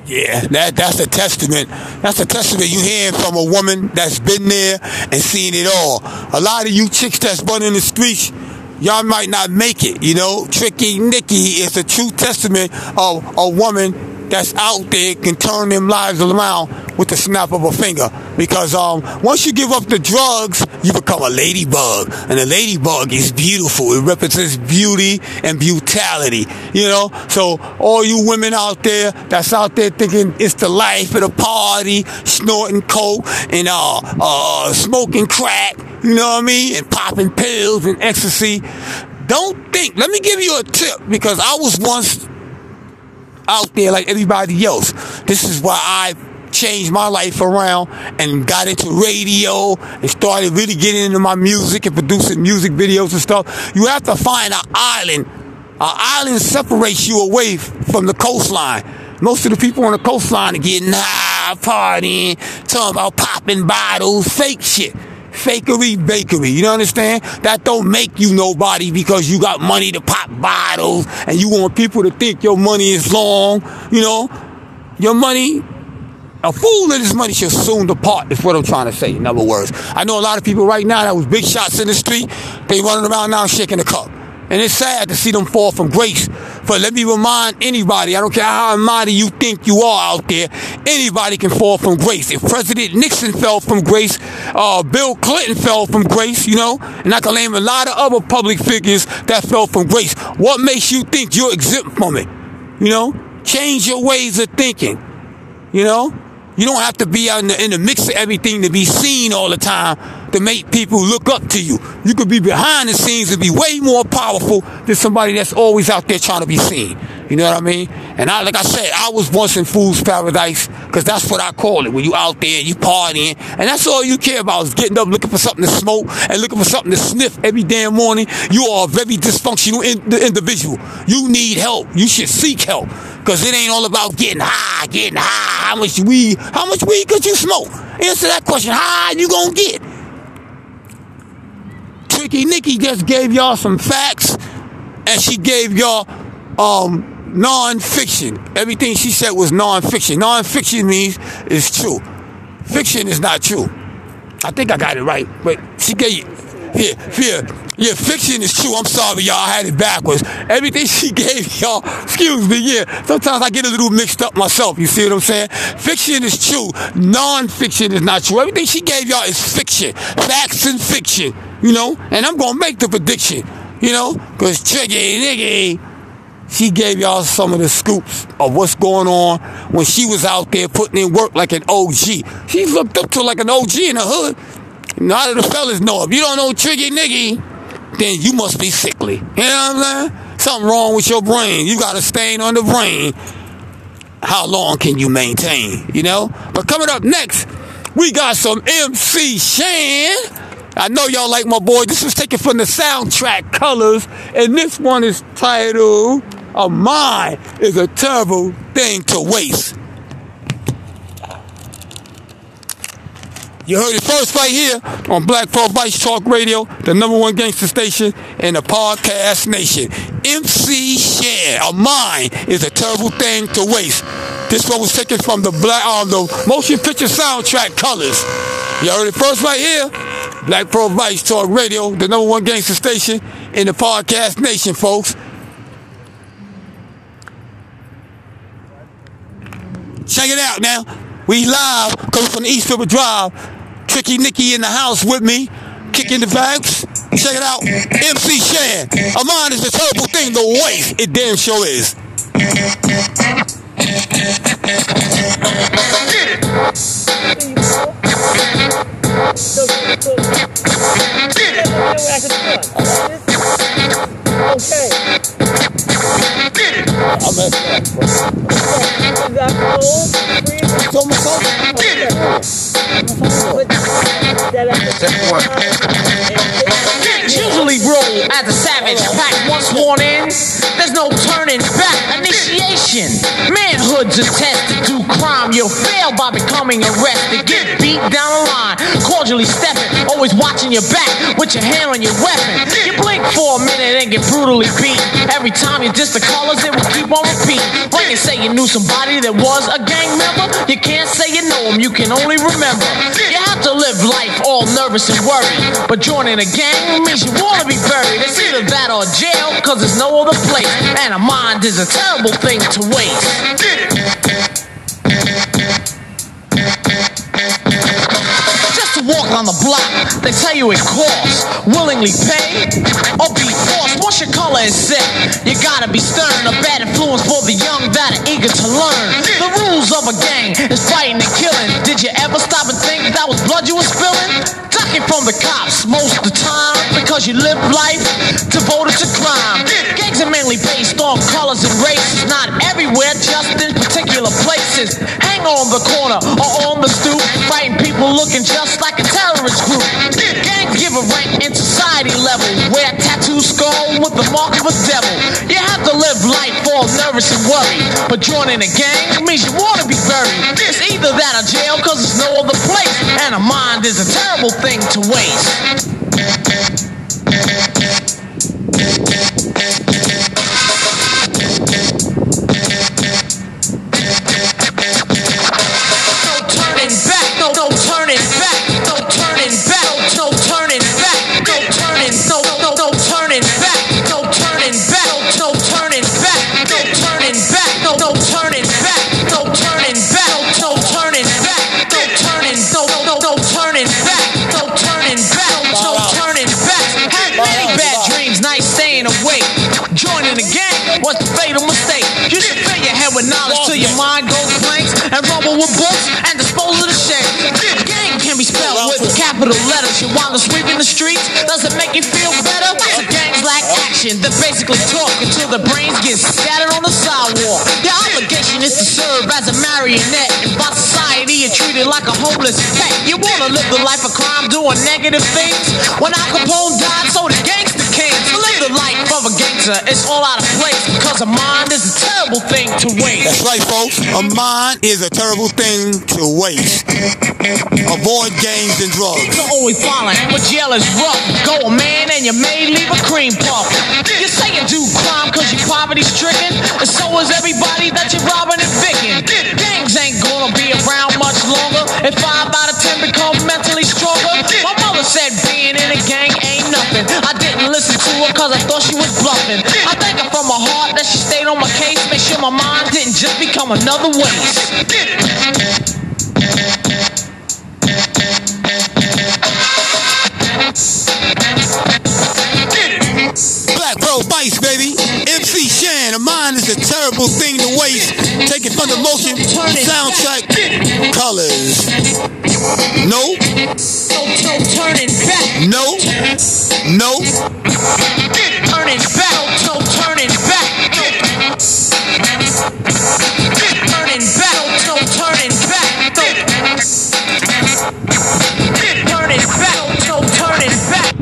Yeah, that that's a testament. That's a testament you hearing from a woman that's been there and seen it all. A lot of you chicks that's running the streets, y'all might not make it. You know, Tricky Nicky is a true testament of a woman that's out there can turn them lives around with the snap of a finger. Because um, once you give up the drugs, you become a ladybug, and a ladybug is beautiful. It represents beauty and brutality. You know, so all you women out there that's out there thinking it's the life of the party, snorting coke and uh, uh, smoking crack. You know what I mean? And popping pills and ecstasy. Don't think. Let me give you a tip because I was once out there like everybody else. This is why I changed my life around and got into radio and started really getting into my music and producing music videos and stuff. You have to find an island. An island separates you away from the coastline. Most of the people on the coastline are getting high, partying, talking about popping bottles, fake shit fakery bakery. You understand? That don't make you nobody because you got money to pop bottles and you want people to think your money is long. You know, your money. A fool and his money shall soon depart, is what I'm trying to say, in other words. I know a lot of people right now that was big shots in the street, they running around now shaking the cup. And it's sad to see them fall from grace. But let me remind anybody, I don't care how mighty you think you are out there, anybody can fall from grace. If President Nixon fell from grace, uh, Bill Clinton fell from grace, you know, and I can name a lot of other public figures that fell from grace. What makes you think you're exempt from it? You know, change your ways of thinking. You know, you don't have to be out in the, in the mix of everything to be seen all the time to make people look up to you. You could be behind the scenes and be way more powerful than somebody that's always out there trying to be seen. You know what I mean? And I, like I said, I was once in fool's paradise because that's what I call it. When you out there, you partying, and that's all you care about is getting up, looking for something to smoke, and looking for something to sniff every damn morning. You are a very dysfunctional in, individual. You need help. You should seek help because it ain't all about getting high, getting high. How much weed? How much weed could you smoke? Answer that question. How high you gonna get? Tricky Nicky just gave y'all some facts, and she gave y'all um, non-fiction. Everything she said was non-fiction. Non-fiction means it's true. Fiction is not true. I think I got it right, but she gave yeah, yeah, yeah, fiction is true. I'm sorry, y'all. I had it backwards. Everything she [LAUGHS] gave y'all, excuse me, yeah. Sometimes I get a little mixed up myself. You see what I'm saying? Fiction is true. Non-fiction is not true. Everything she gave y'all is fiction. Facts and fiction, you know? And I'm going to make the prediction, you know? Because Tricky Nicky, she gave y'all some of the scoops of what's going on when she was out there putting in work like an OG. She's looked up to like an OG in the hood. None of the fellas know. If you don't know Tricky Nicky, then you must be sickly. You know what I'm saying? Something wrong with your brain. You got a stain on the brain. How long can you maintain? You know? But coming up next, we got some MC Shan. I know y'all like my boy. This was taken from the soundtrack Colors, and this one is titled A Mind is a Terrible Thing to Waste. You heard it first right here on Black Pearl Vice Talk Radio, the number one gangster station in the podcast nation. MC Shan, a mind is a terrible thing to waste. This one was taken from the black um, the motion picture soundtrack Colors. You heard it first right here. Black Pearl Vice Talk Radio, the number one gangster station in the podcast nation, folks. Check it out now. We live coming from the East River Drive. Tricky Nicky in the house with me, kicking the vibes. Check it out. MC Shan. A mind is a terrible thing to waste. It damn sure is. Get Okay. I'm messed up. You got Usually roll as a savage pack. Once worn in, there's no turning back. Initiation. Manhood's a test to do crime. You'll fail by becoming arrested. Get beat down the line. Cordially stepping. Always watching your back with your hand on your weapon. You blink for a minute and get brutally beat. Every time you diss the colors, it will keep on repeat. When you say you knew somebody that was a gang member, you can't say you know You can only remember. You have to live life all nervous and worried. But joining a gang means you wanna be buried. It's either that or jail, cause there's no other place. And a mind is a terrible thing to waste. The block. They tell you it costs. Willingly pay or be forced. Once your color is set, you gotta be stern. A bad influence for the young that are eager to learn. The rules of a gang is fighting and killing. Did you ever stop and think that was blood you were spilling? Ducking from the cops most of the time because you live life devoted to crime. Gangs are mainly based on colors and races, not everywhere, just in particular places. Hang on the corner or on the stoop, fighting people looking just like a terrorist group. Gangs give a rank in society level, wear tattoo skull with the mark of a devil. You to live life all nervous and worried, but joining a gang means you wanna be buried. It's either that or jail, cause there's no other place, and a mind is a terrible thing to waste. Knowledge till your mind goes blank and rumble with books and dispose of the shame. Gang can be spelled with capital letters. You wind up sweeping the streets. Does it make you feel better? So gangs lack action. They basically talk until the brains get scattered on the sidewalk. Your obligation is to serve as a marionette. And by society, you're treated like a homeless pet. You wanna live the life of crime, doing negative things. When Al Capone died, so the gangster came. Live the life of a gangster, it's all out of place because a mind is a terrible thing to waste. That's right, folks. A mind is a terrible thing to waste. Avoid gangs and drugs. You're always falling, but jail is rough. Go a man and you may leave a cream puff. You say you do crime cause you're poverty stricken, and so is everybody that you're robbing and picking. Gangs ain't gonna be around much longer if five out of ten become mentally stronger. My mother said being in a gang ain't nothing. I didn't listen to her cause I thought she was bluffing. I thank her from my heart that she stayed on my case, make sure my mind didn't just become another waste. Black Pearl Vice, baby. MC Shan, a mind is a terrible thing to waste. Take it from the motion soundtrack. Colors. No. No, no turning back. No. No. Turning back. No, no turning back. Turning back. No, no turning back. Turning back. No, turning back.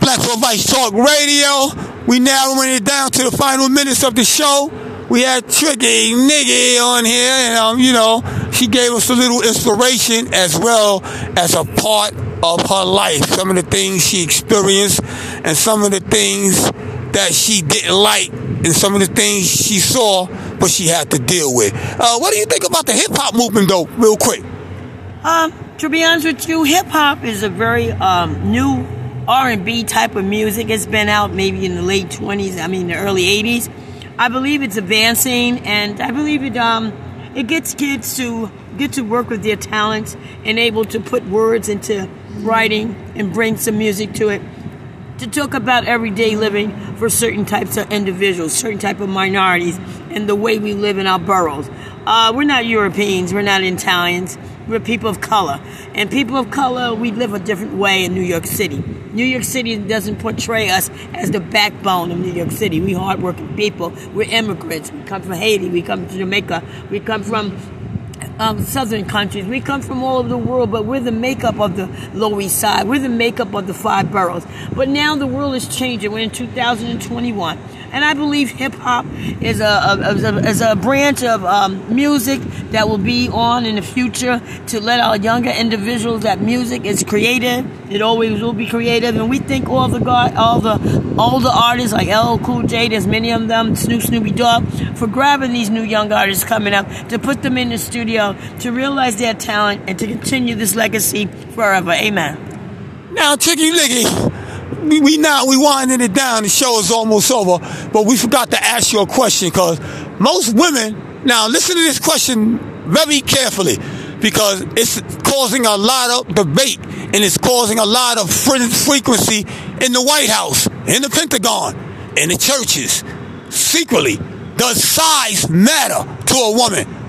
Black Pearl Vice Talk Radio. We narrowing it down to the final minutes of the show. We had Tricky Nicky on here, and um, you know, she gave us a little inspiration as well as a part of her life. Some of the things she experienced, and some of the things that she didn't like, and some of the things she saw, but she had to deal with. Uh, what do you think about the hip hop movement, though, real quick? Um, to be honest with you, hip hop is a very um, new R and B type of music. It's been out maybe in the late twenties. I mean, the early eighties. I believe it's advancing, and I believe it um, it gets kids to get to work with their talents and able to put words into writing and bring some music to it to talk about everyday living for certain types of individuals, certain type of minorities, and the way we live in our boroughs. Uh, we're not Europeans, we're not Italians, we're people of color. And people of color, we live a different way in New York City. New York City doesn't portray us as the backbone of New York City. We hardworking people. We're immigrants. We come from Haiti. We come from Jamaica. We come from um, southern countries. We come from all over the world, but we're the makeup of the Lower East Side. We're the makeup of the five boroughs. But now the world is changing. We're in 2021. And I believe hip hop is a, a, is a, branch of um, music that will be on in the future to let our younger individuals that music is creative. It always will be creative. And we thank all the God, all the older artists like LL Cool J, there's many of them, Snoop Snoopy Dogg, for grabbing these new young artists coming up to put them in the studio to realize their talent and to continue this legacy forever. Amen. Now, Tricky Nicky, we, we now we winding it down. The show is almost over, but we forgot to ask you a question because most women. Now, listen to this question very carefully because it's causing a lot of debate and it's causing a lot of frequency in the White House, in the Pentagon, in the churches, secretly. Does size matter to a woman?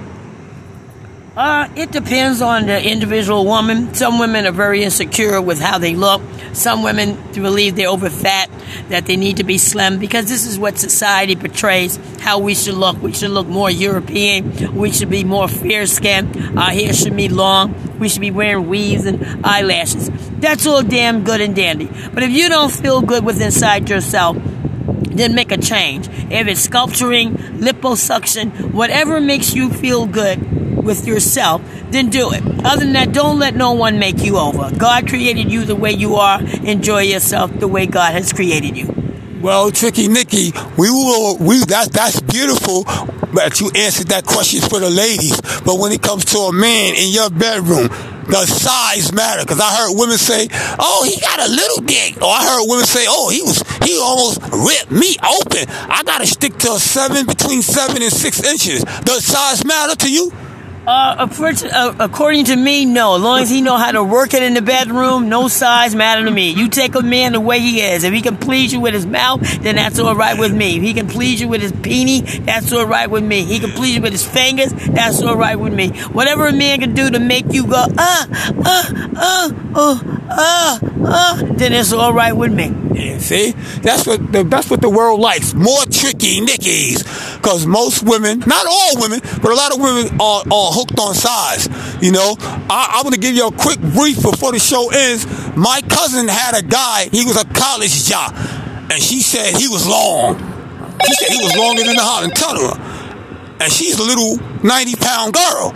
Uh, it depends on the individual woman. Some women are very insecure with how they look. Some women believe they're over fat, that they need to be slim, because this is what society portrays how we should look. We should look more European. We should be more fair skinned. Our hair should be long. We should be wearing weaves and eyelashes. That's all damn good and dandy. But if you don't feel good with inside yourself, then make a change. If it's sculpturing, liposuction, whatever makes you feel good with yourself, then do it. Other than that, don't let no one make you over. God created you the way you are. Enjoy yourself the way God has created you. Well, Tricky Nicky, we will, we, that, that's beautiful that you answered that question for the ladies. But when it comes to a man in your bedroom, does size matter? Because I heard women say, "Oh, he got a little dick," or I heard women say, "Oh, he was he almost ripped me open." I gotta stick to a seven between seven and six inches. Does size matter to you? Uh, uh, according to me, no. As long as he know how to work it in the bedroom, no size matter to me. You take a man the way he is. If he can please you with his mouth, then that's all right with me. If he can please you with his peenie, that's all right with me. He can please you with his fingers, that's all right with me. Whatever a man can do to make you go, uh, uh, uh, uh, uh, uh, then it's all right with me. Yeah, see, that's what the, that's what the world likes. More tricky nickies, because most women, not all women, but a lot of women are, are hooked on size. You know, I, I'm going to give you a quick brief before the show ends. My cousin had a guy; he was a college jock, and she said he was long. She said he was longer than the Holland Tunnel, and she's a little 90 pound girl.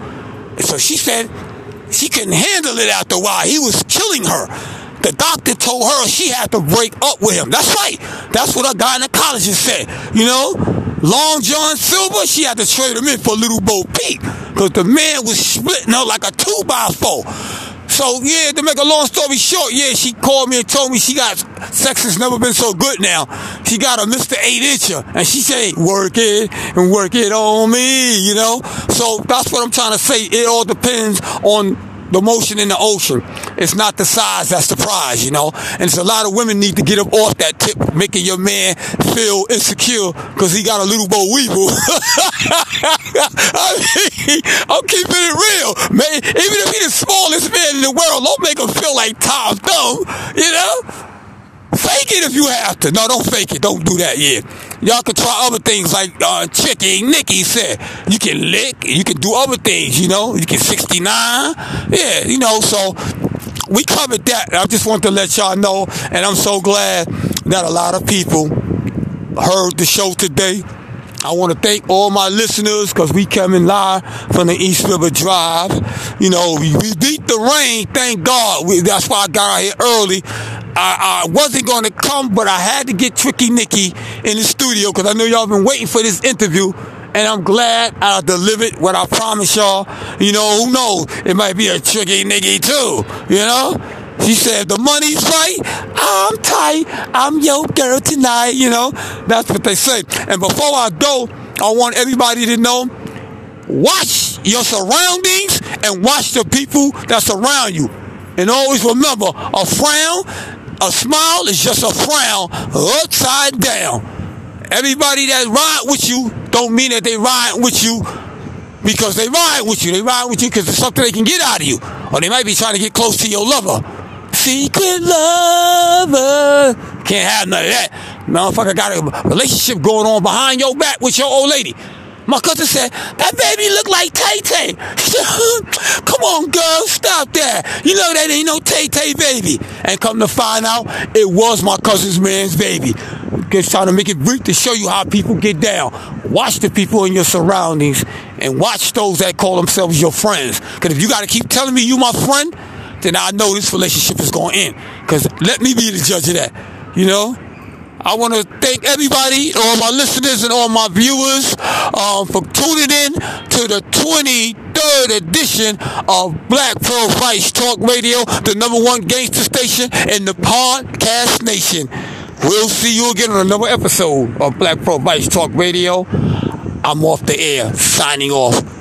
And so she said she couldn't handle it after a while. He was killing her. The doctor told her she had to break up with him. That's right. That's what a guy in the college said. You know, Long John Silver, she had to trade him in for Little Bo Peep because the man was splitting her like a two by four. So yeah, to make a long story short, yeah, she called me and told me she got sex has never been so good now. She got a Mr. Eight Incher, and she said, "Work it and work it on me," you know. So that's what I'm trying to say. It all depends on the motion in the ocean. It's not the size that's the prize, you know. And it's a lot of women need to get up off that tip, making your man feel insecure because he got a little bow weevil. [LAUGHS] I mean, I'm keeping it real, man. Even if he's the smallest man in the world, don't make him feel like Tom Thumb, you know. Fake it if you have to. No, don't fake it. Don't do that. Yeah. Y'all can try other things like uh, Chicky Nikki said. You can lick. You can do other things, you know. You can 69. Yeah, you know, so we covered that. I just want to let y'all know, and I'm so glad that a lot of people heard the show today. I want to thank all my listeners because we coming live from the East River Drive. You know, we, we beat the rain, thank God. We, that's why I got out here early. I, I wasn't going to come, but I had to get Tricky Nicky in the studio because I know y'all been waiting for this interview. And I'm glad I delivered what I promised y'all. You know, who knows? It might be a Tricky Nicky too, you know? She said, the money's right. I'm tight. I'm your girl tonight. You know, that's what they say. And before I go, I want everybody to know, watch your surroundings and watch the people that surround you. And always remember, a frown, a smile is just a frown upside down. Everybody that ride with you don't mean that they ride with you because they ride with you. They ride with you because it's something they can get out of you. Or they might be trying to get close to your lover. Secret lover. Can't have none of that. Motherfucker got a relationship going on behind your back with your old lady. My cousin said, that baby look like Tay Tay. [LAUGHS] come on, girl, stop that. You know that ain't no Tay Tay baby. And come to find out, it was my cousin's man's baby. Just trying to make it brief to show you how people get down. Watch the people in your surroundings and watch those that call themselves your friends. Because if you got to keep telling me you my friend, then I know this relationship is going to end. Because let me be the judge of that. You know? I want to thank everybody, all my listeners and all my viewers, um, for tuning in to the 23rd edition of Black Pearl Vice Talk Radio, the number one gangster station in the podcast nation. We'll see you again on another episode of Black Pearl Vice Talk Radio. I'm off the air, signing off.